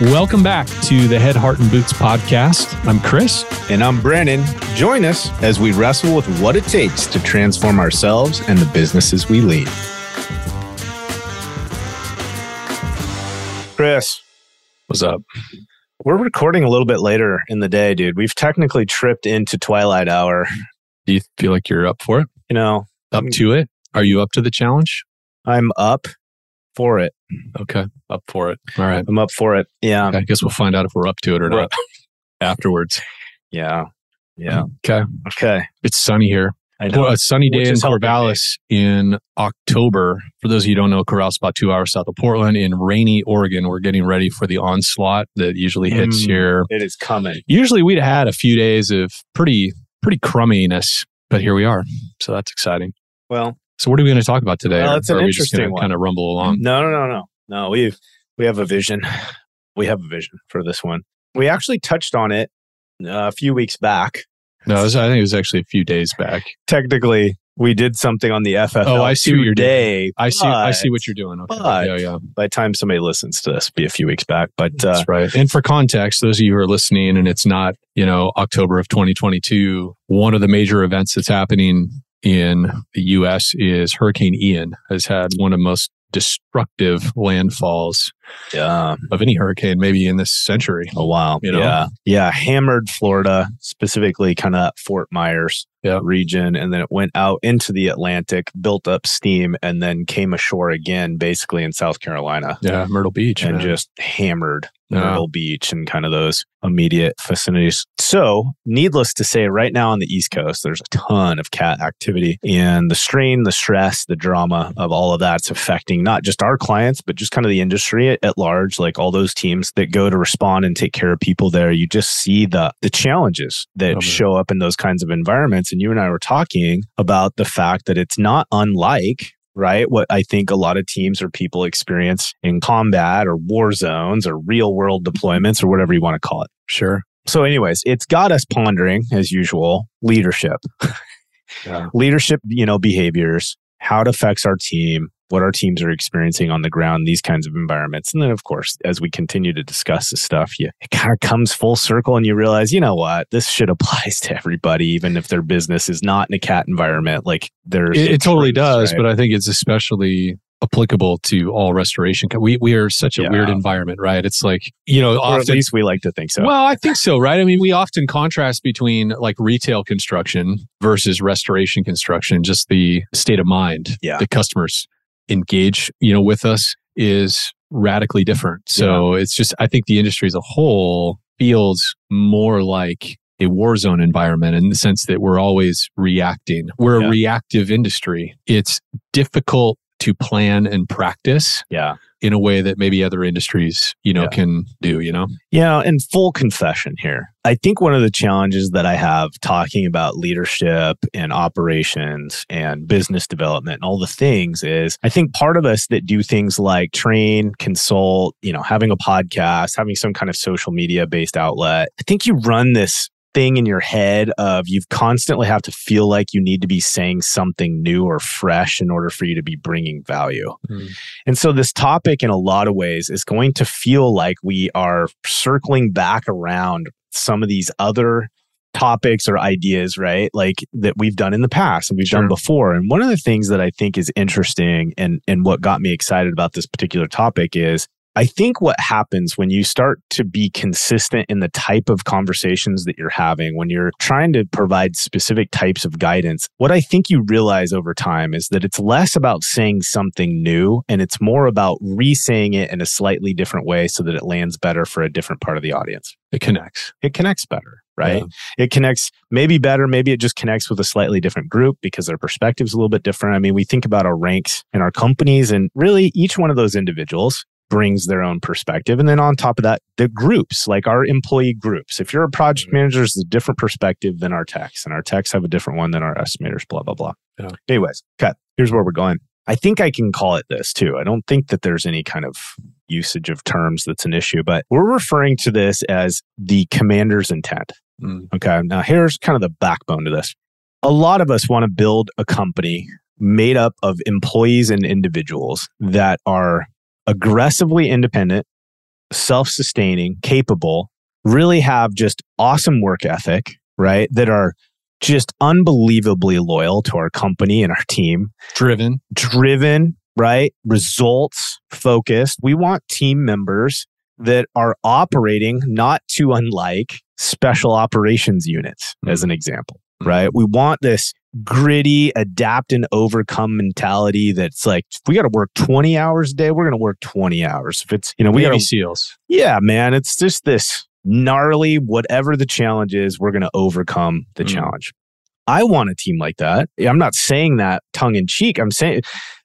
Welcome back to the Head, Heart, and Boots podcast. I'm Chris. And I'm Brandon. Join us as we wrestle with what it takes to transform ourselves and the businesses we lead. Chris, What's up? we're recording a little bit later in the day, dude. We've technically tripped into twilight hour. Do you feel like you're up for it? You know, Up to it? Are you up to the challenge? I'm up for it. Okay, up for it. All right. I'm up for it. Yeah. I guess we'll find out if we're up to it or We're not afterwards. Yeah. Yeah. Okay. Okay. It's sunny here. I know. Well, a sunny day in is helping me. Corvallis in October. For those of you who don't know, Corvallis is about two hours south of Portland. In rainy Oregon, we're getting ready for the onslaught that usually hits Mm. here. It is coming. Usually we'd had a few days of pretty pretty crumminess, but here we are. So that's exciting. Well, So what are we going to talk about today? Well, it's an or are we just interesting one. Kind of rumble along. No, no, no, no. No, we've we have a vision. We have a vision for this one. We actually touched on it uh, a few weeks back. No, was, I think it was actually a few days back. Technically, we did something on the FFL Oh, I see what you're doing. I see. I see what you're doing. Okay. but- yeah, yeah. By the time somebody listens to this, it'll be a few weeks back. But uh, That's right. And for context, those of you who are listening, and it's not, you know, October of 2022, one of the major events that's happening in the U.S. is Hurricane Ian has had one of the most destructive landfalls yeah, of any hurricane, maybe in this century. Oh, a while. You know? Yeah, yeah, hammered Florida, specifically kind of Fort Myers Yeah. region, and then it went out into the Atlantic, built up steam, and then came ashore again, basically in South Carolina. Yeah, Myrtle Beach, and man. just hammered Myrtle Beach and kind of those immediate vicinities. So, needless to say, right now on the East Coast, there's a ton of cat activity, and the strain, the stress, the drama of all of that's affecting not just our clients, but just kind of the industry at, at large. Like all those teams that go to respond and take care of people there, you just see the the challenges that Oh, show up in those kinds of environments. And you and I were talking about the fact that it's not unlike right? What I think a lot of teams or people experience in combat or war zones or real world mm-hmm. deployments or whatever you want to call it. sure. So, anyways, it's got us pondering, as usual, leadership, Yeah. leadership, you know, behaviors, how it affects our team, what our teams are experiencing on the ground, these kinds of environments. And then, of course, as we continue to discuss this stuff, you, it kind of comes full circle and you realize, you know what, this shit applies to everybody, even if their business is not in a cat environment. Like there's, It, it totally does, right? but I think it's especially applicable to all restoration. We we are such a Yeah. weird environment, right? It's like you know, or at least we like to think so. Well, I think so, right? I mean, we often contrast between like retail construction versus restoration construction. Just the state of mind Yeah. the customers engage, you know, with us is radically different. So it's just, I think the industry as a whole feels more like a war zone environment in the sense that we're always reacting. We're Yeah. a reactive industry. It's difficult to plan and practice yeah. in a way that maybe other industries, you know, Yeah. can do, you know? Yeah, and full confession here. I think one of the challenges that I have talking about leadership and operations and business development and all the things is I think part of us that do things like train, consult, you know, having a podcast, having some kind of social media based outlet, I think you run this thing in your head of you constantly have to feel like you need to be saying something new or fresh in order for you to be bringing value. Hmm. And so this topic in a lot of ways is going to feel like we are circling back around some of these other topics or ideas, right? Like that we've done in the past and we've Sure. done before. And one of the things that I think is interesting and and what got me excited about this particular topic is I think what happens when you start to be consistent in the type of conversations that you're having, when you're trying to provide specific types of guidance, what I think you realize over time is that it's less about saying something new and it's more about re saying it in a slightly different way so that it lands better for a different part of the audience. It connects. It connects better, right? Yeah. It connects maybe better. Maybe it just connects with a slightly different group because their perspective's a little bit different. I mean, we think about our ranks in our companies, and really each one of those individuals brings their own perspective. And then on top of that, the groups, like our employee groups. If you're a project manager, it's a different perspective than our techs, and our techs have a different one than our estimators, blah, blah, blah. Yeah. Anyways, okay, here's where we're going. I think I can call it this too. I don't think that there's any kind of usage of terms that's an issue, but we're referring to this as the commander's intent. Mm. Okay. Now, here's kind of the backbone to this. A lot of us want to build a company made up of employees and individuals that are aggressively independent, self sustaining, capable, really have just awesome work ethic, right? That are just unbelievably loyal to our company and our team. Driven. Driven, right? Results focused. We want team members that are operating not too unlike special operations units, mm-hmm. as an example. Right? We want this gritty, adapt and overcome mentality that's like, we got to work 20 hours a day, we're going to work 20 hours. If it's, you know, we got SEALs. Yeah, man. It's just this gnarly, whatever the challenge is, we're going to overcome the mm. challenge. I want a team like that. I'm not saying that tongue in cheek. I'm saying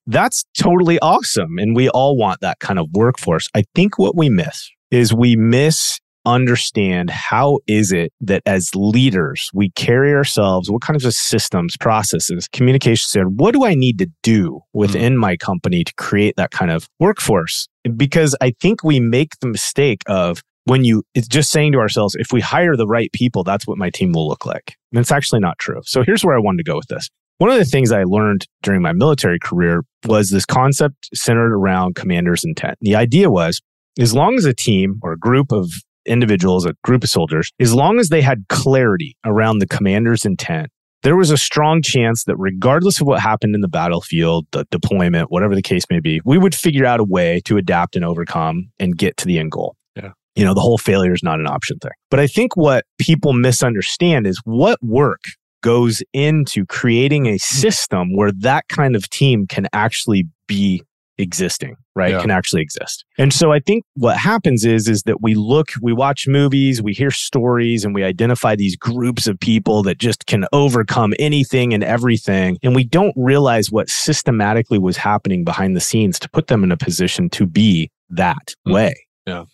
that's totally awesome. And we all want that kind of workforce. I think what we miss is we miss understand how is it that as leaders we carry ourselves what kinds of systems processes communication said what do i need to do within mm. my company to create that kind of workforce because i think we make the mistake of when you it's just saying to ourselves if we hire the right people that's what my team will look like and it's actually not true so here's where i wanted to go with this one of the things I learned during my military career was this concept centered around commander's intent. The idea was as long as a team or a group of individuals, a group of soldiers, as long as they had clarity around the commander's intent, there was a strong chance that regardless of what happened in the battlefield, the deployment, whatever the case may be, we would figure out a way to adapt and overcome and get to the end goal. Yeah. You know, the whole failure is not an option thing. But I think what people misunderstand is what work goes into creating a system where that kind of team can actually be existing right? Yeah. can actually exist. And so i think what happens is is that we look we watch movies we hear stories and we identify these groups of people that just can overcome anything and everything. And we don't realize what systematically was happening behind the scenes to put them in a position to be that mm. way. Yeah.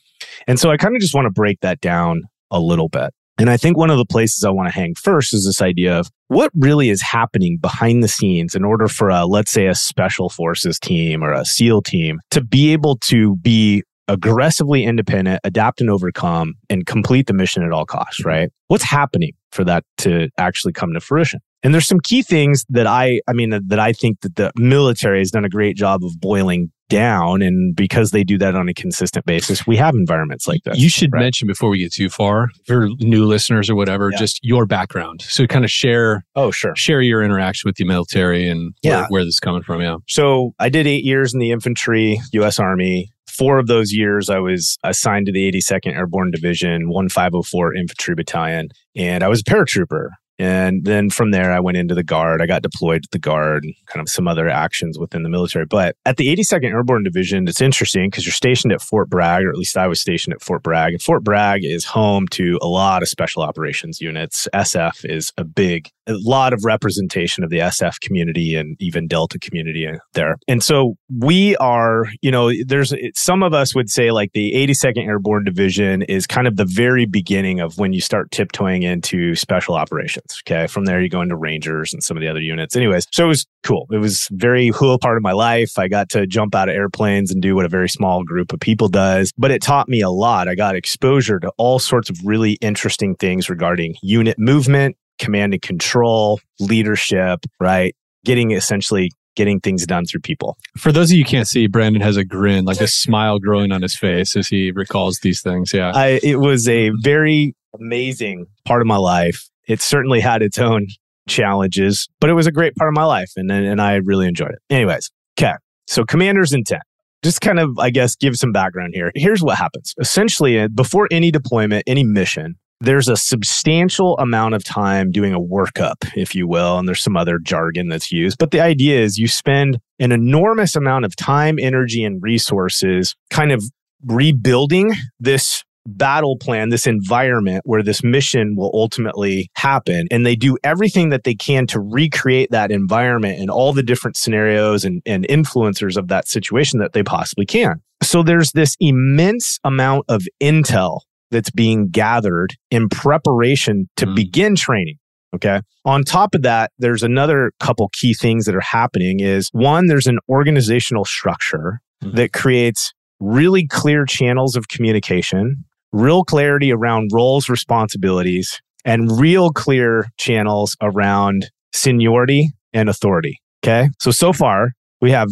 And so i kind of just want to break that down a little bit and I think one of the places I want to hang first is this idea of what really is happening behind the scenes in order for a, let's say, a special forces team or a SEAL team to be able to be aggressively independent, adapt and overcome, and complete the mission at all costs, right? What's happening for that to actually come to fruition? And there's some key things that I, I mean, that I think that the military has done a great job of boiling down. And because they do that on a consistent basis, we have environments like this. You should right? mention before we get too far for new listeners or whatever, yeah. just your background. So kind of share. Oh, sure. Share your interaction with the military and yeah. where, where this is coming from. Yeah. So I did eight years in the infantry, U.S. Army. Four of those years, I was assigned to the 82nd Airborne Division, 1504 Infantry Battalion, and I was a paratrooper. And then from there, I went into the Guard. I got deployed to the Guard, kind of some other actions within the military. But at the 82nd Airborne Division, it's interesting because you're stationed at Fort Bragg, or at least I was stationed at Fort Bragg. And Fort Bragg is home to a lot of special operations units. SF is a big, a lot of representation of the SF community and even Delta community there. And so we are, you know, there's some of us would say like the 82nd Airborne Division is kind of the very beginning of when you start tiptoeing into special operations. Okay. From there, you go into Rangers and some of the other units. Anyways, so it was cool. It was very cool part of my life. I got to jump out of airplanes and do what a very small group of people does, but it taught me a lot. I got exposure to all sorts of really interesting things regarding unit movement, command and control, leadership, right? Getting essentially getting things done through people. For those of you can't see, Brandon has a grin, like a smile growing on his face as he recalls these things. Yeah. I, it was a very amazing part of my life it certainly had its own challenges, but it was a great part of my life and, and I really enjoyed it. Anyways, okay. So commander's intent. Just kind of, I guess, give some background here. Here's what happens. Essentially, uh, before any deployment, any mission, there's a substantial amount of time doing a workup, if you will, and there's some other jargon that's used. But the idea is you spend an enormous amount of time, energy, and resources kind of rebuilding this battle plan, this environment where this mission will ultimately happen. And they do everything that they can to recreate that environment and all the different scenarios and, and influencers of that situation that they possibly can. So there's this immense amount of intel that's being gathered in preparation to mm. begin training. Okay. On top of that, there's another couple key things that are happening is one, there's an organizational structure mm. that creates really clear channels of communication real clarity around roles, responsibilities, and real clear channels around seniority and authority. Okay. So, so far, we have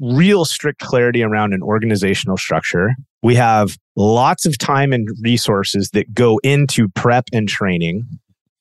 real strict clarity around an organizational structure. We have lots of time and resources that go into prep and training.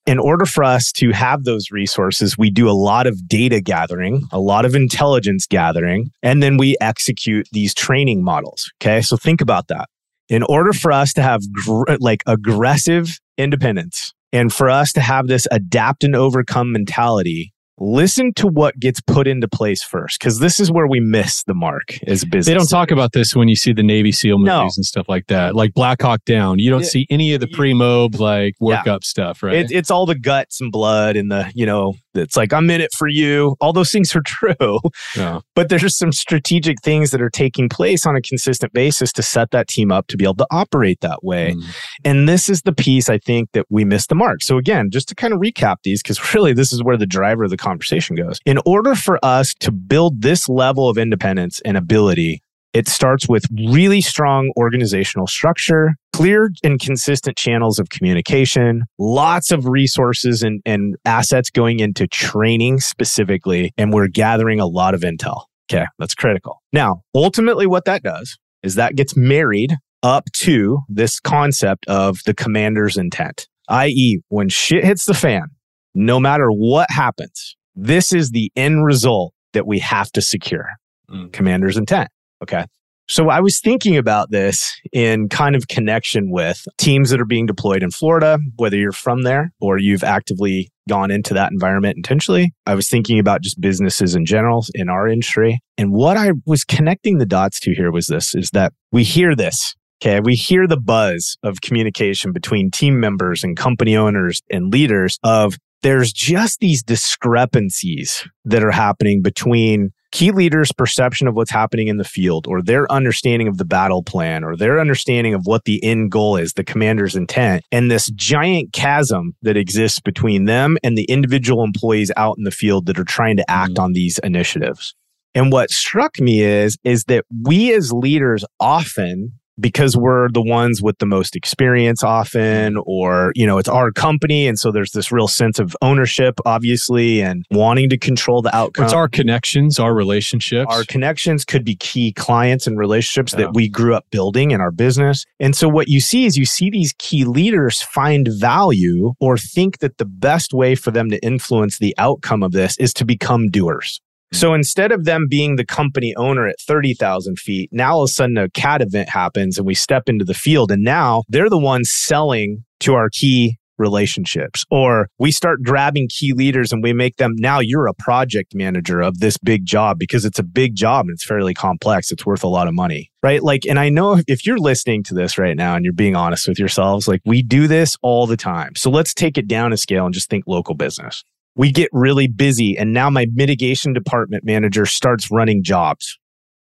In order for us to have those resources, we do a lot of data gathering, a lot of intelligence gathering, and then we execute these training models. Okay. So think about that. In order for us to have gr- like aggressive independence and for us to have this adapt and overcome mentality, listen to what gets put into place first because this is where we miss the mark as business they don't talk about this when you see the navy seal movies no. and stuff like that like black hawk down you don't see any of the pre-mob like workup yeah. stuff right it, it's all the guts and blood and the you know it's like I'm in it for you. All those things are true. Yeah. But there's some strategic things that are taking place on a consistent basis to set that team up to be able to operate that way. Mm. And this is the piece I think that we missed the mark. So again, just to kind of recap these, because really this is where the driver of the conversation goes. In order for us to build this level of independence and ability, it starts with really strong organizational structure, clear and consistent channels of communication, lots of resources and, and assets going into training specifically, and we're gathering a lot of intel. Okay, that's critical. Now, ultimately, what that does is that gets married up to this concept of the commander's intent, i.e., when shit hits the fan, no matter what happens, this is the end result that we have to secure. Mm. Commander's intent. Okay. So I was thinking about this in kind of connection with teams that are being deployed in Florida, whether you're from there or you've actively gone into that environment intentionally. I was thinking about just businesses in general in our industry. And what I was connecting the dots to here was this is that we hear this. Okay. We hear the buzz of communication between team members and company owners and leaders of there's just these discrepancies that are happening between key leaders' perception of what's happening in the field or their understanding of the battle plan or their understanding of what the end goal is, the commander's intent, and this giant chasm that exists between them and the individual employees out in the field that are trying to act mm. on these initiatives. And what struck me is is that we as leaders often because we're the ones with the most experience often or you know it's our company. And so there's this real sense of ownership obviously and wanting to control the outcome. It's our connections our relationships. Our connections could be key clients and relationships yeah. that we grew up building in our business. And so what you see is you see these key leaders find value or think that the best way for them to influence the outcome of this is to become doers so instead of them being the company owner at 30,000 feet, now all of a sudden a CAT event happens and we step into the field and now they're the ones selling to our key relationships. Or we start grabbing key leaders and we make them now you're a project manager of this big job because it's a big job and it's fairly complex. It's worth a lot of money. Right. Like, and I know if you're listening to this right now and you're being honest with yourselves, like we do this all the time. So let's take it down a scale and just think local business we get really busy and now my mitigation department manager starts running jobs.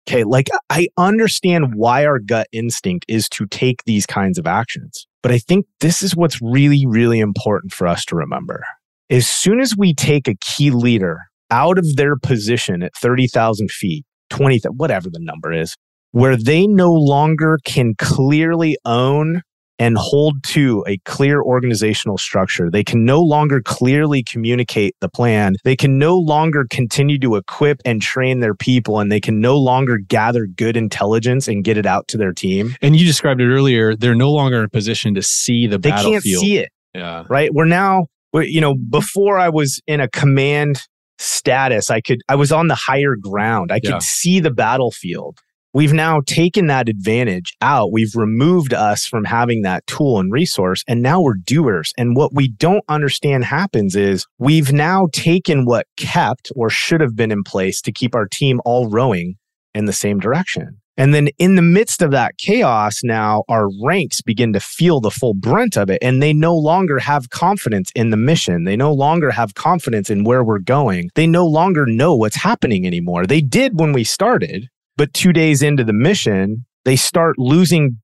Okay, like I understand why our gut instinct is to take these kinds of actions. But I think this is what's really, really important for us to remember. As soon as we take a key leader out of their position at 30,000 feet, 20, whatever the number is, where they no longer can clearly own and hold to a clear organizational structure. They can no longer clearly communicate the plan. They can no longer continue to equip and train their people, and they can no longer gather good intelligence and get it out to their team. And you described it earlier. They're no longer in a position to see the they battlefield. They can't see it. Yeah. Right. We're now, we're, you know, before I was in a command status, I could, I was on the higher ground. I could yeah. see the battlefield. We've now taken that advantage out. We've removed us from having that tool and resource, and now we're doers. And what we don't understand happens is we've now taken what kept or should have been in place to keep our team all rowing in the same direction. And then in the midst of that chaos, now our ranks begin to feel the full brunt of it. And they no longer have confidence in the mission. They no longer have confidence in where we're going. They no longer know what's happening anymore. They did when we started, but two days into the mission, they start losing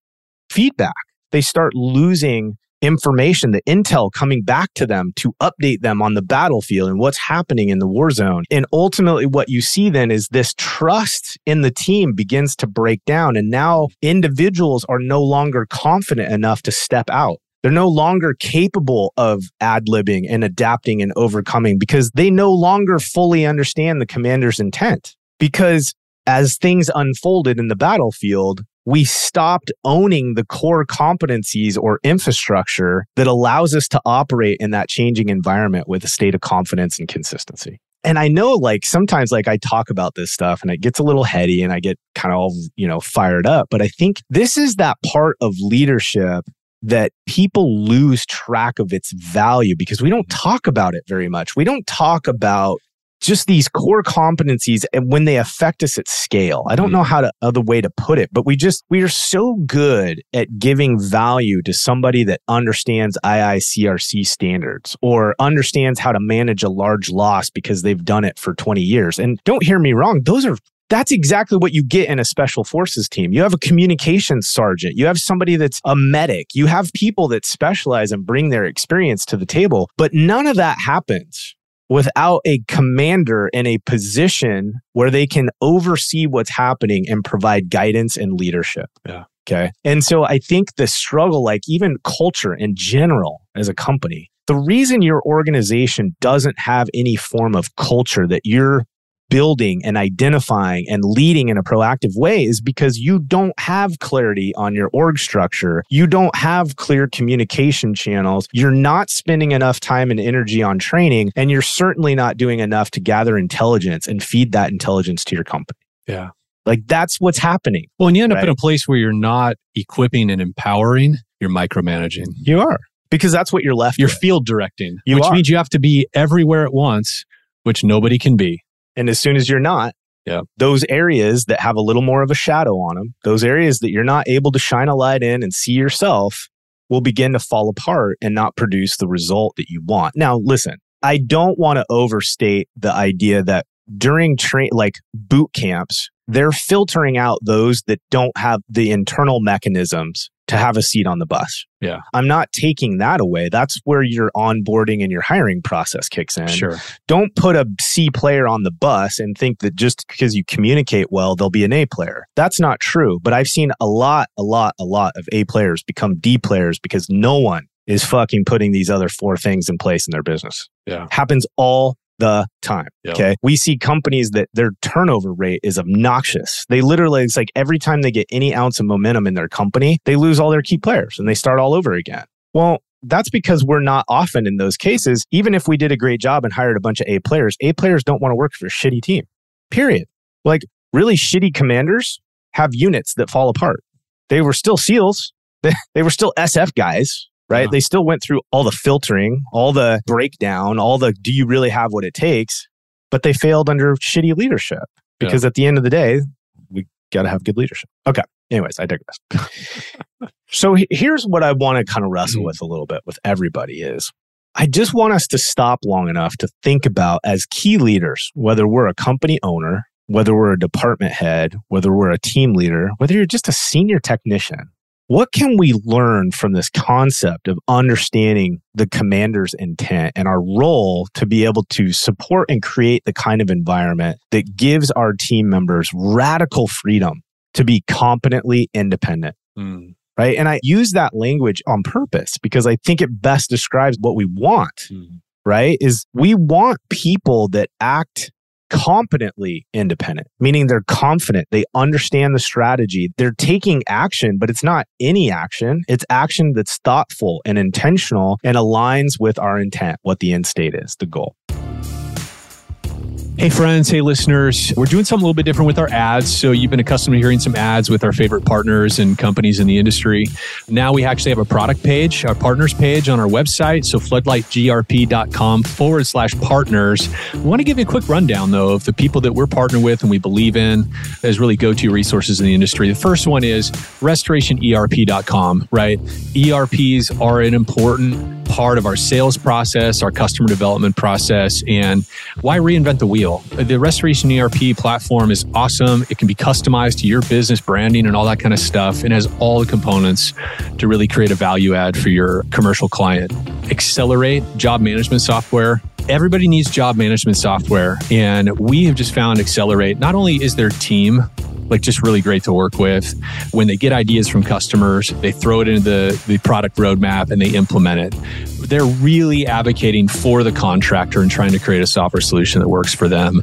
feedback. They start losing information, the intel coming back to them to update them on the battlefield and what's happening in the war zone. And ultimately, what you see then is this trust in the team begins to break down. And now individuals are no longer confident enough to step out. They're no longer capable of ad libbing and adapting and overcoming because they no longer fully understand the commander's intent. Because as things unfolded in the battlefield, we stopped owning the core competencies or infrastructure that allows us to operate in that changing environment with a state of confidence and consistency. And I know like sometimes like I talk about this stuff and it gets a little heady and I get kind of all, you know, fired up, but I think this is that part of leadership that people lose track of its value because we don't talk about it very much. We don't talk about just these core competencies and when they affect us at scale. I don't know mm-hmm. how to other way to put it, but we just we are so good at giving value to somebody that understands IICRC standards or understands how to manage a large loss because they've done it for 20 years. And don't hear me wrong, those are that's exactly what you get in a special forces team. You have a communications sergeant. You have somebody that's a medic. You have people that specialize and bring their experience to the table. But none of that happens without a commander in a position where they can oversee what's happening and provide guidance and leadership. Yeah. Okay. And so I think the struggle, like even culture in general as a company, the reason your organization doesn't have any form of culture that you're building and identifying and leading in a proactive way is because you don't have clarity on your org structure. You don't have clear communication channels. You're not spending enough time and energy on training, and you're certainly not doing enough to gather intelligence and feed that intelligence to your company. Yeah. Like that's what's happening. Well, and you end right? up in a place where you're not equipping and empowering, you're micromanaging. You are. Because that's what you're left. You're with. field directing, you which are. means you have to be everywhere at once, which nobody can be. And as soon as you're not, yeah. those areas that have a little more of a shadow on them, those areas that you're not able to shine a light in and see yourself will begin to fall apart and not produce the result that you want. Now, listen, I don't want to overstate the idea that during train like boot camps, they're filtering out those that don't have the internal mechanisms to have a seat on the bus. Yeah. I'm not taking that away. That's where your onboarding and your hiring process kicks in. Sure. Don't put a C player on the bus and think that just because you communicate well, they'll be an A player. That's not true. But I've seen a lot, a lot, a lot of A players become D players because no one is fucking putting these other four things in place in their business. Yeah. Happens all the time. Yep. Okay. We see companies that their turnover rate is obnoxious. They literally, it's like every time they get any ounce of momentum in their company, they lose all their key players and they start all over again. Well, that's because we're not often in those cases. Even if we did a great job and hired a bunch of A players, A players don't want to work for a shitty team, period. Like really shitty commanders have units that fall apart. They were still SEALs, they were still SF guys, right? They still went through all the filtering, all the breakdown, all the do you really have what it takes? But they failed under shitty leadership because yeah. at the end of the day, we got to have good leadership. Okay. Anyways, I digress. so here's what I want to kind of wrestle mm-hmm. with a little bit with everybody is I just want us to stop long enough to think about as key leaders, whether we're a company owner, whether we're a department head, whether we're a team leader, whether you're just a senior technician, what can we learn from this concept of understanding the commander's intent and our role to be able to support and create the kind of environment that gives our team members radical freedom to be competently independent? Mm. Right. And I use that language on purpose because I think it best describes what we want. Mm. Right. Is we want people that act competently independent, meaning they're confident, they understand the strategy, they're taking action, but it's not any action. It's action that's thoughtful and intentional and aligns with our intent, what the end state is, the goal. Hey, friends. Hey, listeners. We're doing something a little bit different with our ads. So, you've been accustomed to hearing some ads with our favorite partners and companies in the industry. Now, we actually have a product page, our partners page on our website. So, floodlightgrp.com forward slash partners. We want to give you a quick rundown, though, of the people that we're partnered with and we believe in as really go to resources in the industry. The first one is restorationerp.com, right? ERPs are an important part of our sales process, our customer development process, and why reinvent the wheel? The Restoration ERP platform is awesome. It can be customized to your business branding and all that kind of stuff, and has all the components to really create a value add for your commercial client. Xcelerate job management software everybody needs job management software and we have just found Xcelerate not only is their team like just really great to work with. When they get ideas from customers, they throw it into the, the product roadmap and they implement it. they're really advocating for the contractor and trying to create a software solution that works for them.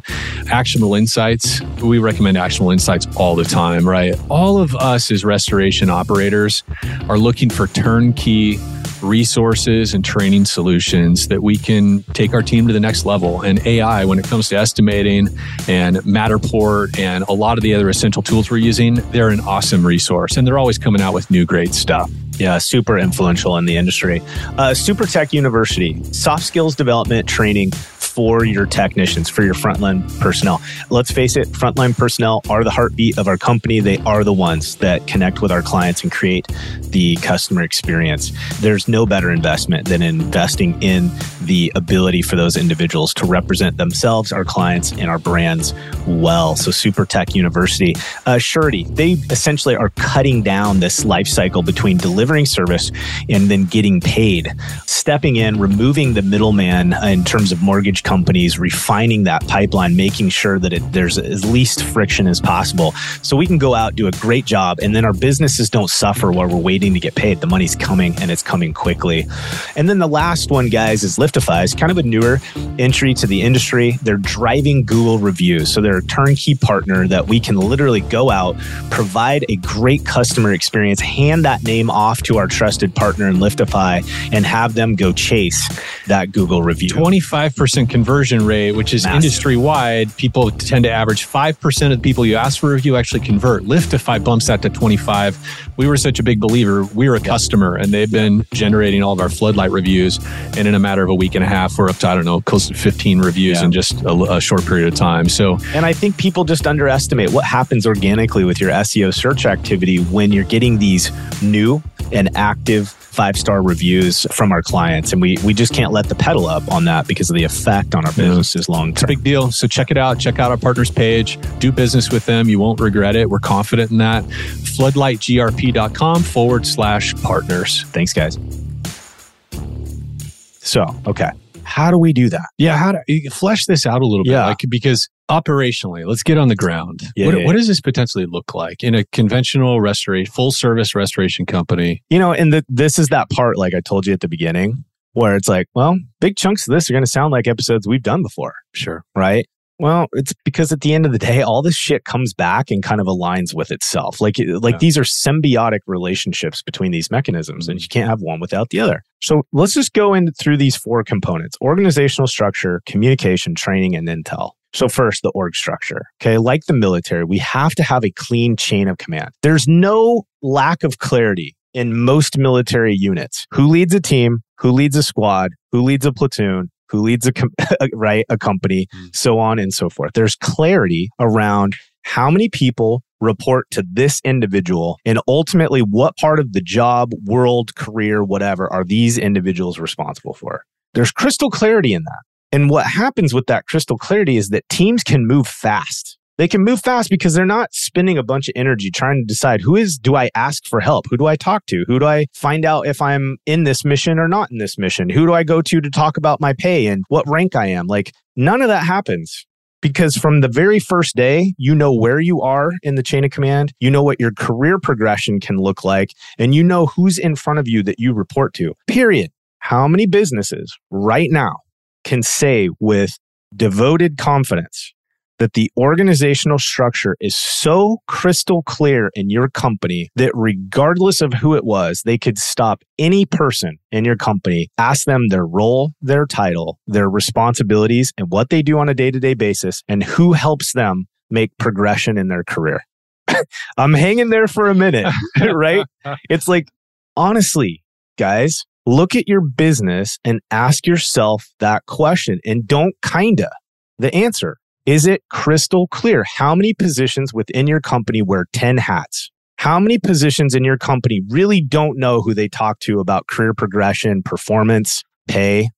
Actionable insights, we recommend actionable insights all the time, right? All of us as restoration operators are looking for turnkey resources and training solutions that we can take our team to the next level. And AI, when it comes to estimating and Matterport and a lot of the other essential tools we're using, they're an awesome resource. And they're always coming out with new great stuff. Yeah, super influential in the industry. Uh, Super Tech University, soft skills development training for your technicians, for your frontline personnel. Let's face it, frontline personnel are the heartbeat of our company. They are the ones that connect with our clients and create the customer experience. There's no better investment than investing in the ability for those individuals to represent themselves, our clients, and our brands well. So, Super Tech University, uh, Surety, they essentially are cutting down this life cycle between delivering service and then getting paid, stepping in, removing the middleman in terms of mortgage companies refining that pipeline, making sure that it, there's as least friction as possible. So we can go out, do a great job, and then our businesses don't suffer while we're waiting to get paid. The money's coming and it's coming quickly. And then the last one, guys, is Liftify. It's kind of a newer entry to the industry. They're driving Google reviews. So they're a turnkey partner that we can literally go out, provide a great customer experience, hand that name off to our trusted partner in Liftify, and have them go chase that Google review. 25% conversion rate, which is industry wide, people tend to average 5% of the people you ask for a review actually convert. Liftify bumps that to 25. We were such a big believer. We were a customer and they've been generating all of our floodlight reviews. And in a matter of a week and a half, we're up to, I don't know, close to 15 reviews yeah. in just a, a short period of time. So, and I think people just underestimate what happens organically with your SEO search activity when you're getting these new and active five star reviews from our clients. And we, we just can't let the pedal up on that because of the effect on our businesses long term. It's a big deal. So check it out. Check out our partners page. Do business with them. You won't regret it. We're confident in that. Floodlightgrp.com forward slash partners. Thanks, guys. So, okay. How do we do that? Yeah, how do you flesh this out a little bit? Yeah. Like because operationally, let's get on the ground. Yeah, what, yeah, what, does this potentially look like in a conventional restoration, full service restoration company? You know, and the, this is that part, like I told you at the beginning, where it's like, well, big chunks of this are going to sound like episodes we've done before. Sure. Right. Well, it's because at the end of the day, all this shit comes back and kind of aligns with itself. Like, like yeah. these are symbiotic relationships between these mechanisms, and mm-hmm. you can't have one without the other. So let's just go in through these four components: organizational structure, communication, training, and intel. So, first, the org structure. Okay. Like the military, we have to have a clean chain of command. There's no lack of clarity in most military units. Who leads a team? Who leads a squad? Who leads a platoon? Who leads a, com- right, a company? Mm. So on and so forth. There's clarity around how many people report to this individual and ultimately what part of the job, world, career, whatever are these individuals responsible for. There's crystal clarity in that. And what happens with that crystal clarity is that teams can move fast. They can move fast because they're not spending a bunch of energy trying to decide who is, do I ask for help? Who do I talk to? Who do I find out if I'm in this mission or not in this mission? Who do I go to to talk about my pay and what rank I am? Like none of that happens because from the very first day, you know where you are in the chain of command, you know what your career progression can look like, and you know who's in front of you that you report to. Period. How many businesses right now can say with devoted confidence that the organizational structure is so crystal clear in your company that regardless of who it was, they could stop any person in your company, ask them their role, their title, their responsibilities, and what they do on a day to day basis, and who helps them make progression in their career. I'm hanging there for a minute, right? It's like, honestly, guys, look at your business and ask yourself that question and don't kinda. The answer is it crystal clear? How many positions within your company wear 10 hats? How many positions in your company really don't know who they talk to about career progression, performance, pay?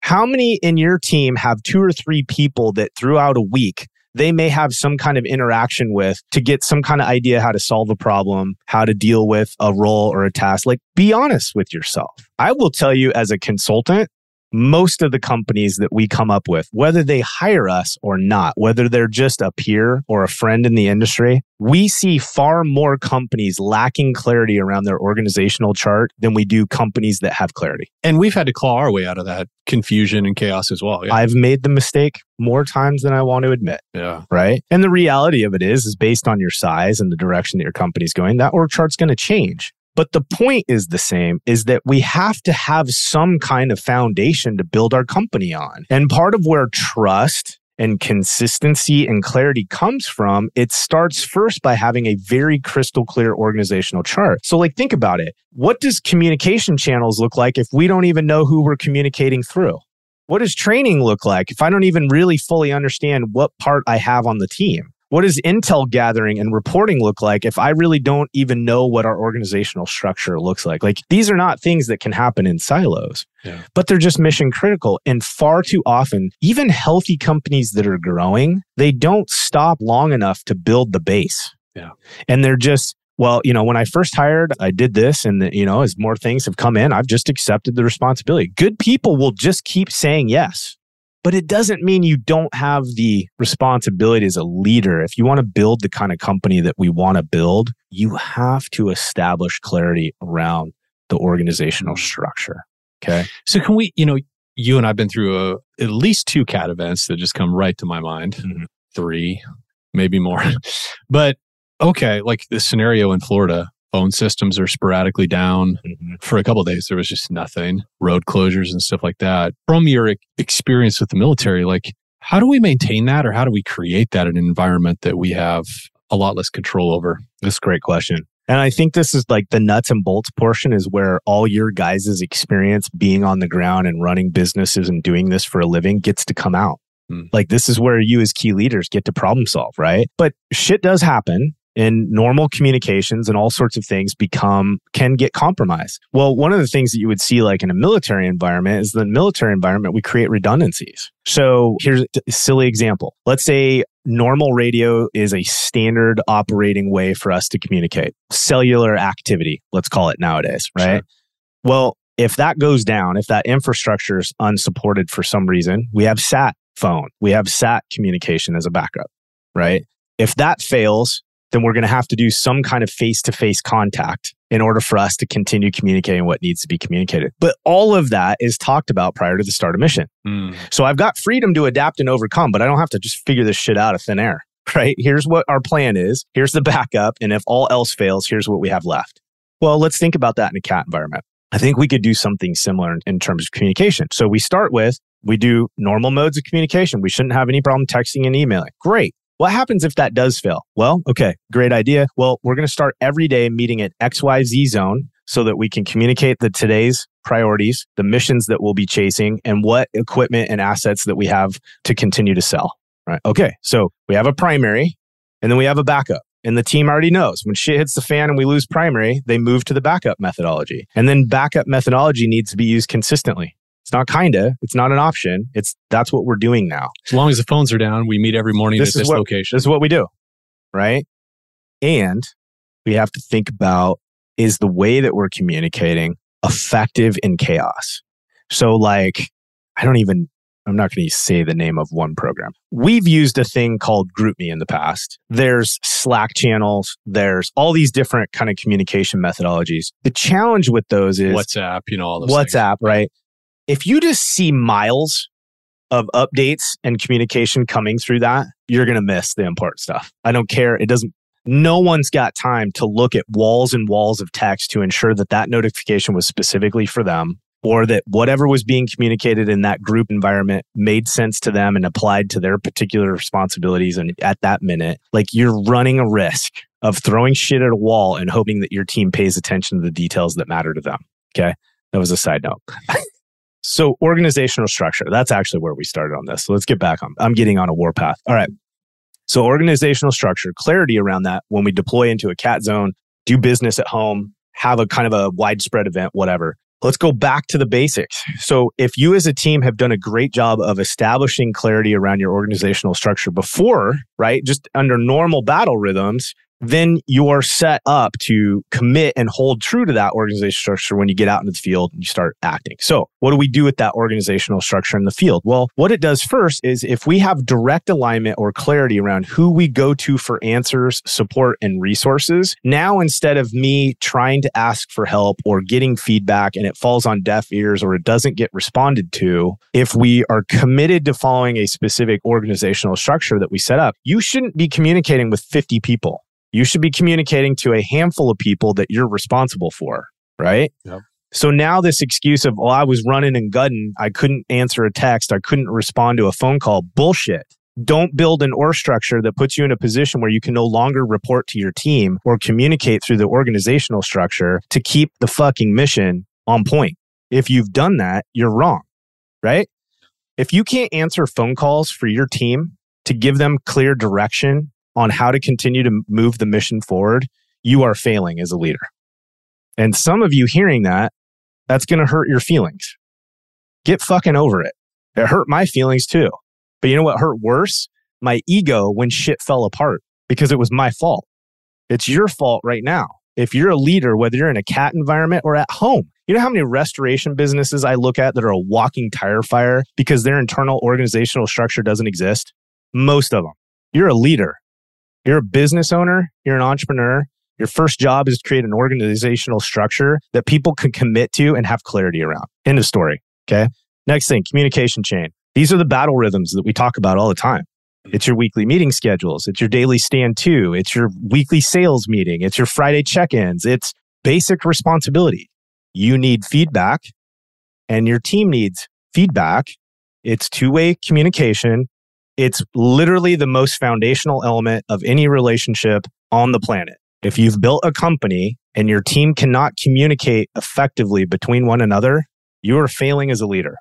How many in your team have two or three people that throughout a week they may have some kind of interaction with to get some kind of idea how to solve a problem, how to deal with a role or a task. Like, be honest with yourself. I will tell you as a consultant, most of the companies that we come up with, whether they hire us or not, whether they're just a peer or a friend in the industry, we see far more companies lacking clarity around their organizational chart than we do companies that have clarity. And we've had to claw our way out of that confusion and chaos as well. Yeah. I've made the mistake more times than I want to admit. Yeah. Right. And the reality of it is, is based on your size and the direction that your company's going, that org chart's going to change. But the point is the same is that we have to have some kind of foundation to build our company on. And part of where trust and consistency and clarity comes from, it starts first by having a very crystal clear organizational chart. So, like, think about it. What does communication channels look like if we don't even know who we're communicating through? What does training look like if I don't even really fully understand what part I have on the team? What does intel gathering and reporting look like if I really don't even know what our organizational structure looks like? Like these are not things that can happen in silos, yeah. but they're just mission critical. And far too often, even healthy companies that are growing, they don't stop long enough to build the base. Yeah. And they're just, well, you know, when I first hired, I did this. And, the, you know, as more things have come in, I've just accepted the responsibility. Good people will just keep saying yes but it doesn't mean you don't have the responsibility as a leader. If you want to build the kind of company that we want to build, you have to establish clarity around the organizational structure. Okay. So, can we, you know, you and I've been through a, at least two CAT events that just come right to my mind, mm-hmm. three, maybe more. but okay, like the scenario in Florida, phone systems are sporadically down. Mm-hmm. For a couple days, there was just nothing, road closures and stuff like that. From your experience with the military, like how do we maintain that or how do we create that in an environment that we have a lot less control over? That's a great question. And I think this is like the nuts and bolts portion is where all your guys' experience being on the ground and running businesses and doing this for a living gets to come out. Mm. Like this is where you as key leaders get to problem solve, right? But shit does happen and normal communications and all sorts of things become can get compromised. Well, one of the things that you would see like in a military environment is the military environment we create redundancies. So here's a silly example. Let's say normal radio is a standard operating way for us to communicate. Cellular activity, let's call it nowadays, right? Sure. Well, if that goes down, if that infrastructure is unsupported for some reason, we have sat phone, we have sat communication as a backup, right? If that fails, then we're going to have to do some kind of face to face contact in order for us to continue communicating what needs to be communicated. But all of that is talked about prior to the start of mission. Mm. So I've got freedom to adapt and overcome, but I don't have to just figure this shit out of thin air, right? Here's what our plan is. Here's the backup. And if all else fails, here's what we have left. Well, let's think about that in a CAT environment. I think we could do something similar in, in terms of communication. So we start with we do normal modes of communication. We shouldn't have any problem texting and emailing. Great. What happens if that does fail? Well, okay, great idea. Well, we're going to start every day meeting at XYZ zone so that we can communicate the today's priorities, the missions that we'll be chasing, and what equipment and assets that we have to continue to sell. Right. Okay. So we have a primary and then we have a backup. And the team already knows when shit hits the fan and we lose primary, they move to the backup methodology. And then backup methodology needs to be used consistently. It's not kinda. It's not an option. It's that's what we're doing now. As long as the phones are down, we meet every morning this at this what, location. This is what we do, right? And we have to think about is the way that we're communicating effective in chaos. So, like, I don't even. I'm not going to say the name of one program. We've used a thing called GroupMe in the past. There's Slack channels. There's all these different kind of communication methodologies. The challenge with those is WhatsApp, you know, all those WhatsApp, things. right? If you just see miles of updates and communication coming through that, you're going to miss the important stuff. I don't care. It doesn't, no one's got time to look at walls and walls of text to ensure that that notification was specifically for them or that whatever was being communicated in that group environment made sense to them and applied to their particular responsibilities. And at that minute, like you're running a risk of throwing shit at a wall and hoping that your team pays attention to the details that matter to them. Okay. That was a side note. So organizational structure, that's actually where we started on this. So let's get back on. I'm getting on a warpath. All right. So organizational structure, clarity around that when we deploy into a cat zone, do business at home, have a kind of a widespread event, whatever. Let's go back to the basics. So if you as a team have done a great job of establishing clarity around your organizational structure before, right? Just under normal battle rhythms, then you're set up to commit and hold true to that organizational structure when you get out into the field and you start acting. So, what do we do with that organizational structure in the field? Well, what it does first is if we have direct alignment or clarity around who we go to for answers, support, and resources, now instead of me trying to ask for help or getting feedback and it falls on deaf ears or it doesn't get responded to, if we are committed to following a specific organizational structure that we set up, you shouldn't be communicating with 50 people you should be communicating to a handful of people that you're responsible for, right? Yep. So now this excuse of, well, I was running and gutting, I couldn't answer a text, I couldn't respond to a phone call, bullshit. Don't build an org structure that puts you in a position where you can no longer report to your team or communicate through the organizational structure to keep the fucking mission on point. If you've done that, you're wrong, right? If you can't answer phone calls for your team to give them clear direction on how to continue to move the mission forward, you are failing as a leader. And some of you hearing that, that's going to hurt your feelings. Get fucking over it. It hurt my feelings too. But you know what hurt worse? My ego when shit fell apart because it was my fault. It's your fault right now. If you're a leader, whether you're in a CAT environment or at home, you know how many restoration businesses I look at that are a walking tire fire because their internal organizational structure doesn't exist? Most of them. You're a leader. You're a business owner, you're an entrepreneur. Your first job is to create an organizational structure that people can commit to and have clarity around. End of story. Okay. Next thing, communication chain. These are the battle rhythms that we talk about all the time. It's your weekly meeting schedules. It's your daily stand to. It's your weekly sales meeting. It's your Friday check ins. It's basic responsibility. You need feedback and your team needs feedback. It's two way communication it's literally the most foundational element of any relationship on the planet. If you've built a company and your team cannot communicate effectively between one another, you are failing as a leader.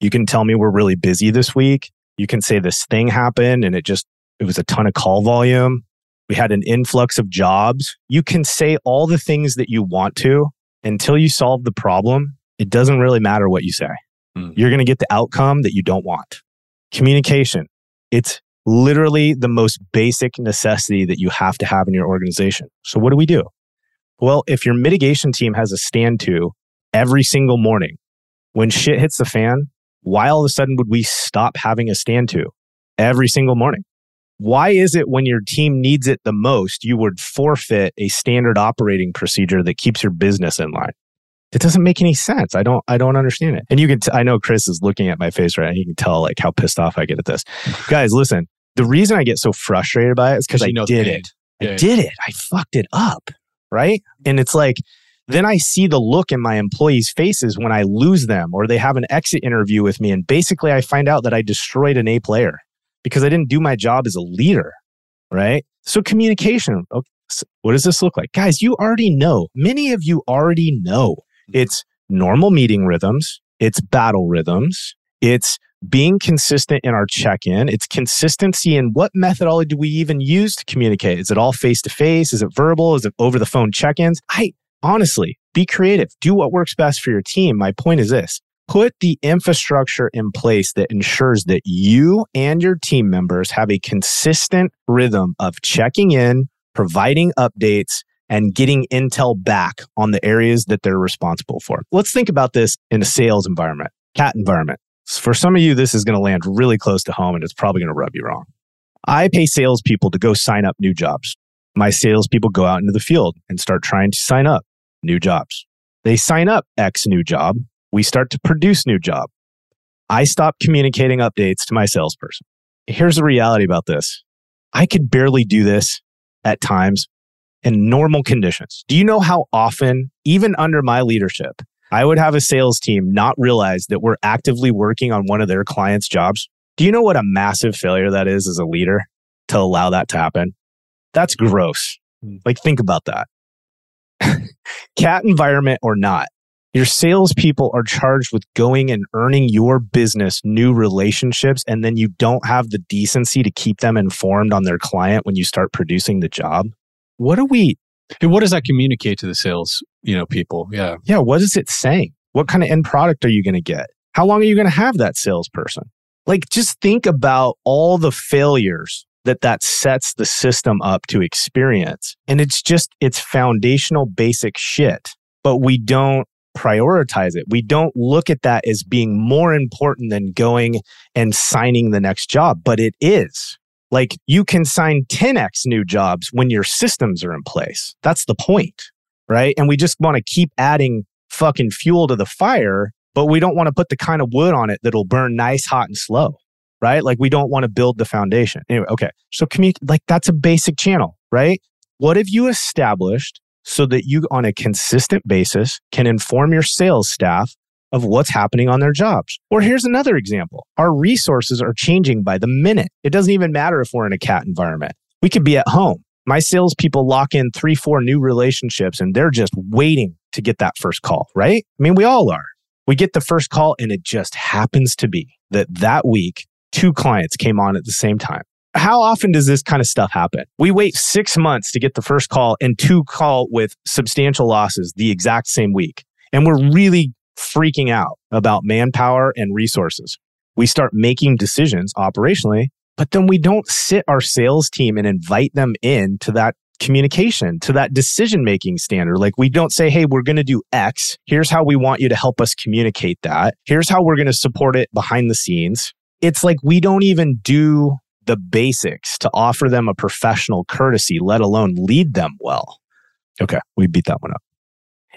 You can tell me we're really busy this week. You can say this thing happened and it just, it was a ton of call volume. We had an influx of jobs. You can say all the things that you want to until you solve the problem. It doesn't really matter what you say. Mm. You're going to get the outcome that you don't want. Communication. It's literally the most basic necessity that you have to have in your organization. So, what do we do? Well, if your mitigation team has a stand to every single morning, when shit hits the fan, why all of a sudden would we stop having a stand to every single morning? Why is it when your team needs it the most, you would forfeit a standard operating procedure that keeps your business in line? It doesn't make any sense. I don't, I don't understand it. And you can, t- I know Chris is looking at my face right now. He can tell like how pissed off I get at this. Guys, listen, the reason I get so frustrated by it is because I did it. Yeah, I did it. I fucked it up. Right. And it's like, then I see the look in my employees' faces when I lose them or they have an exit interview with me. And basically, I find out that I destroyed an A player because I didn't do my job as a leader. Right. So, communication. Okay, so what does this look like? Guys, you already know. Many of you already know Mm-hmm. it's normal meeting rhythms, it's battle rhythms, it's being consistent in our check in, it's consistency in what methodology do we even use to communicate? Is it all face to face? Is it verbal? Is it over the phone check ins? I honestly be creative, do what works best for your team. My point is this put the infrastructure in place that ensures that you and your team members have a consistent rhythm of checking in, providing updates, and getting intel back on the areas that they're responsible for. Let's think about this in a sales environment, CAT environment. For some of you, this is going to land really close to home and it's probably going to rub you wrong. I pay salespeople to go sign up new jobs. My salespeople go out into the field and start trying to sign up new jobs. They sign up X new job. We start to produce new job. I stop communicating updates to my salesperson. Here's the reality about this. I could barely do this at times in normal conditions. Do you know how often, even under my leadership, I would have a sales team not realize that we're actively working on one of their clients' jobs? Do you know what a massive failure that is as a leader to allow that to happen? That's gross. Hmm. Like, think about that. CAT environment or not, your salespeople are charged with going and earning your business new relationships, and then you don't have the decency to keep them informed on their client when you start producing the job what are we and what does that communicate to the sales you know people yeah yeah what is it saying what kind of end product are you going to get how long are you going to have that salesperson like just think about all the failures that that sets the system up to experience. And it's just, it's foundational basic shit, but we don't prioritize it. We don't look at that as being more important than going and signing the next job, but it is. Like you can sign 10x new jobs when your systems are in place. That's the point, right? And we just want to keep adding fucking fuel to the fire, but we don't want to put the kind of wood on it that'll burn nice, hot, and slow, right? Like we don't want to build the foundation. Anyway, okay. So community, like that's a basic channel, right? What have you established so that you, on a consistent basis, can inform your sales staff of what's happening on their jobs. Or here's another example our resources are changing by the minute. It doesn't even matter if we're in a cat environment, we could be at home. My salespeople lock in three, four new relationships and they're just waiting to get that first call, right? I mean, we all are. We get the first call and it just happens to be that that week, two clients came on at the same time. How often does this kind of stuff happen? We wait six months to get the first call and two call with substantial losses the exact same week. And we're really freaking out about manpower and resources. We start making decisions operationally, but then we don't sit our sales team and invite them in to that communication, to that decision making standard. Like we don't say, hey, we're going to do X. Here's how we want you to help us communicate that. Here's how we're going to support it behind the scenes. It's like we don't even do the basics to offer them a professional courtesy, let alone lead them well. Okay, we beat that one up.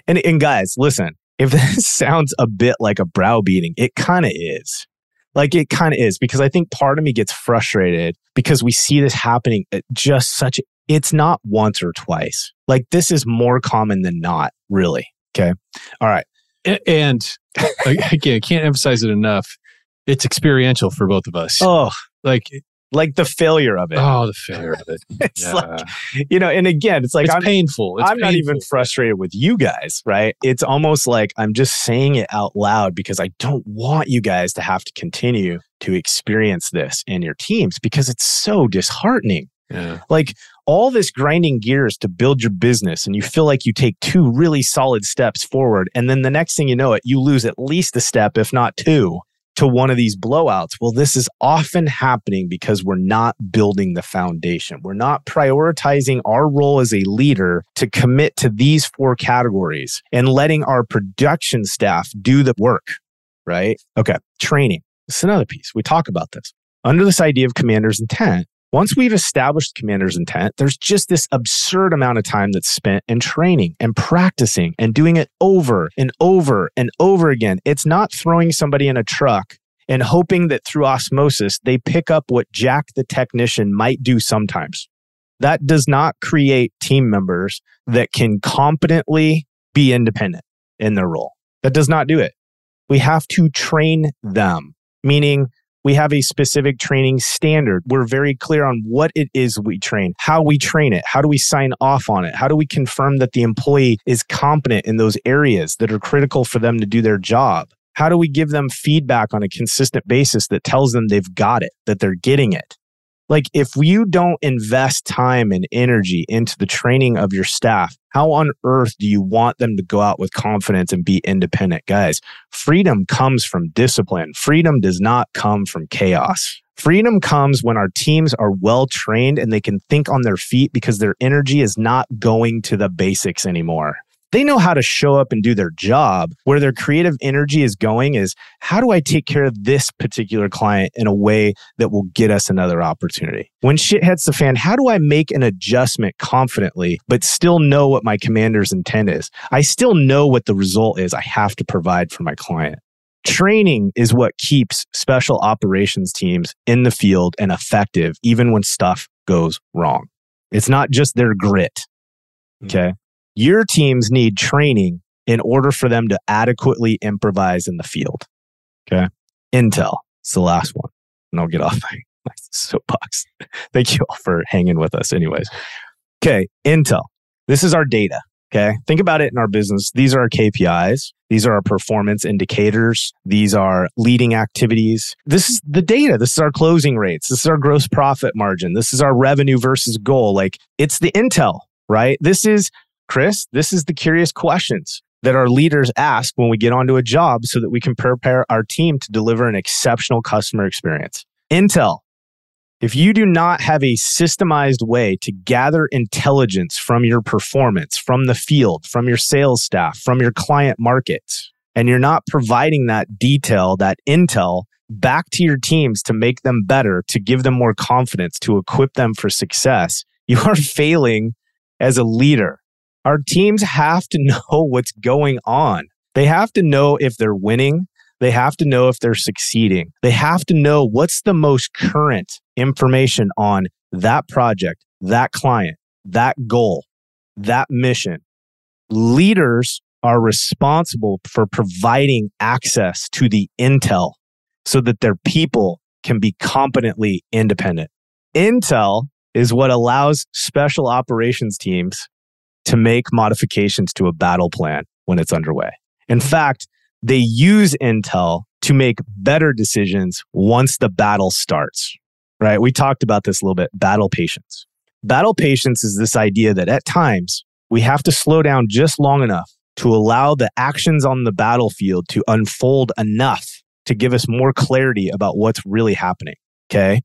And, and guys, listen, if this sounds a bit like a browbeating, it kind of is. Like it kind of is because I think part of me gets frustrated because we see this happening at just such it's not once or twice. Like this is more common than not, really. Okay. All right. And again, I can't emphasize it enough. It's experiential for both of us. Oh, like like the failure of it. Oh, the failure of it. it's yeah. like, you know, and again, it's like it's I'm painful. It's I'm painful. not even frustrated with you guys, right? It's almost like I'm just saying it out loud because I don't want you guys to have to continue to experience this in your teams because it's so disheartening. Yeah. Like all this grinding gears to build your business, and you feel like you take two really solid steps forward. And then the next thing you know it, you lose at least a step, if not two to one of these blowouts. Well, this is often happening because we're not building the foundation. We're not prioritizing our role as a leader to commit to these four categories and letting our production staff do the work, right? Okay, training. Is another piece. We talk about this. Under this idea of commander's intent, once we've established commander's intent, there's just this absurd amount of time that's spent in training and practicing and doing it over and over and over again. It's not throwing somebody in a truck and hoping that through osmosis, they pick up what Jack the technician might do sometimes. That does not create team members that can competently be independent in their role. That does not do it. We have to train them, meaning we have a specific training standard. We're very clear on what it is we train, how we train it, how do we sign off on it, how do we confirm that the employee is competent in those areas that are critical for them to do their job. How do we give them feedback on a consistent basis that tells them they've got it, that they're getting it? Like, if you don't invest time and energy into the training of your staff, how on earth do you want them to go out with confidence and be independent? Guys, freedom comes from discipline. Freedom does not come from chaos. Freedom comes when our teams are well trained and they can think on their feet because their energy is not going to the basics anymore they know how to show up and do their job. Where their creative energy is going is how do I take care of this particular client in a way that will get us another opportunity? When shit hits the fan, how do I make an adjustment confidently, but still know what my commander's intent is? I still know what the result is I have to provide for my client. Training is what keeps special operations teams in the field and effective, even when stuff goes wrong. It's not just their grit. Hmm. Okay. Your teams need training in order for them to adequately improvise in the field. Okay. Intel. It's the last one. And I'll get off my, my soapbox. Thank you all for hanging with us, anyways. Okay. Intel. This is our data. Okay. Think about it in our business. These are our KPIs. These are our performance indicators. These are leading activities. This is the data. This is our closing rates. This is our gross profit margin. This is our revenue versus goal. Like it's the intel, right? This is Chris, this is the curious questions that our leaders ask when we get onto a job so that we can prepare our team to deliver an exceptional customer experience. Intel, If you do not have a systemized way to gather intelligence from your performance, from the field, from your sales staff, from your client markets, and you're not providing that detail, that intel back to your teams to make them better, to give them more confidence, to equip them for success, you are failing as a leader. Our teams have to know what's going on. They have to know if they're winning. They have to know if they're succeeding. They have to know what's the most current information on that project, that client, that goal, that mission. Leaders are responsible for providing access to the intel so that their people can be competently independent. Intel is what allows special operations teams to make modifications to a battle plan when it's underway. In fact, they use intel to make better decisions once the battle starts, right? We talked about this a little bit battle patience. Battle patience is this idea that at times we have to slow down just long enough to allow the actions on the battlefield to unfold enough to give us more clarity about what's really happening. Okay.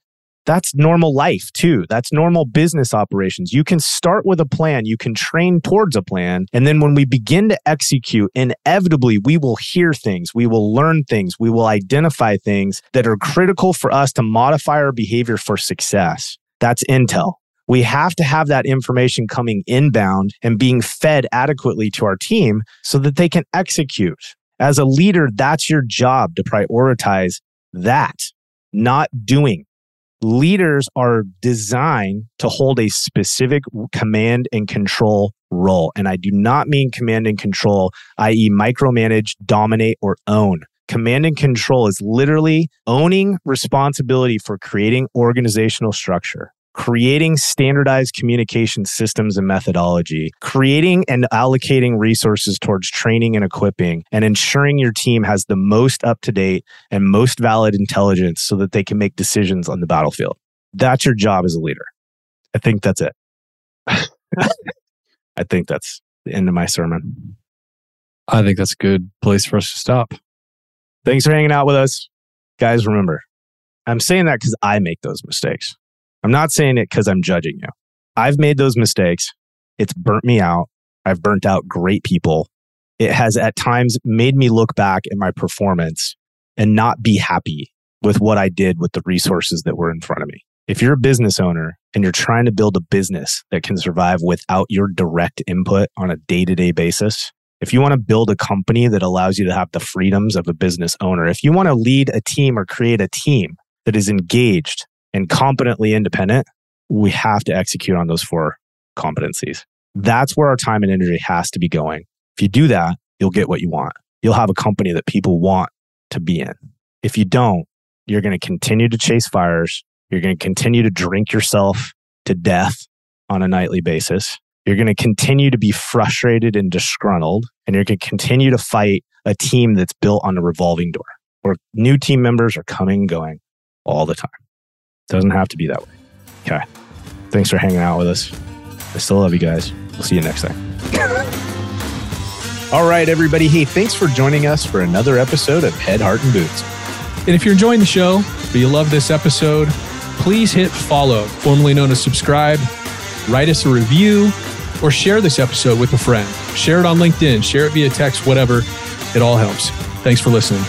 That's normal life too. That's normal business operations. You can start with a plan, you can train towards a plan. And then when we begin to execute, inevitably we will hear things, we will learn things, we will identify things that are critical for us to modify our behavior for success. That's intel. We have to have that information coming inbound and being fed adequately to our team so that they can execute. As a leader, that's your job to prioritize that, not doing leaders are designed to hold a specific command and control role. And I do not mean command and control, i.e., micromanage, dominate, or own. Command and control is literally owning responsibility for creating organizational structure, creating standardized communication systems and methodology, creating and allocating resources towards training and equipping, and ensuring your team has the most up to date and most valid intelligence so that they can make decisions on the battlefield. That's your job as a leader. I think that's it. I think that's the end of my sermon. I think that's a good place for us to stop. Thanks for hanging out with us. Guys, remember, I'm saying that because I make those mistakes. I'm not saying it because I'm judging you. I've made those mistakes. It's burnt me out. I've burnt out great people. It has at times made me look back at my performance and not be happy with what I did with the resources that were in front of me. If you're a business owner and you're trying to build a business that can survive without your direct input on a day to day basis, if you want to build a company that allows you to have the freedoms of a business owner, if you want to lead a team or create a team that is engaged and competently independent, we have to execute on those four competencies. That's where our time and energy has to be going. If you do that, you'll get what you want. You'll have a company that people want to be in. If you don't, you're going to continue to chase fires. You're going to continue to drink yourself to death on a nightly basis. You're going to continue to be frustrated and disgruntled, and you're going to continue to fight a team that's built on a revolving door where new team members are coming and going all the time. Doesn't have to be that way. Okay. Thanks for hanging out with us. I still love you guys. We'll see you next time. All right, everybody. Hey, thanks for joining us for another episode of Head, Heart, and Boots. And if you're enjoying the show, but you love this episode, please hit follow, formerly known as subscribe, write us a review, or share this episode with a friend. Share it on LinkedIn, share it via text, whatever. It all helps. Thanks for listening.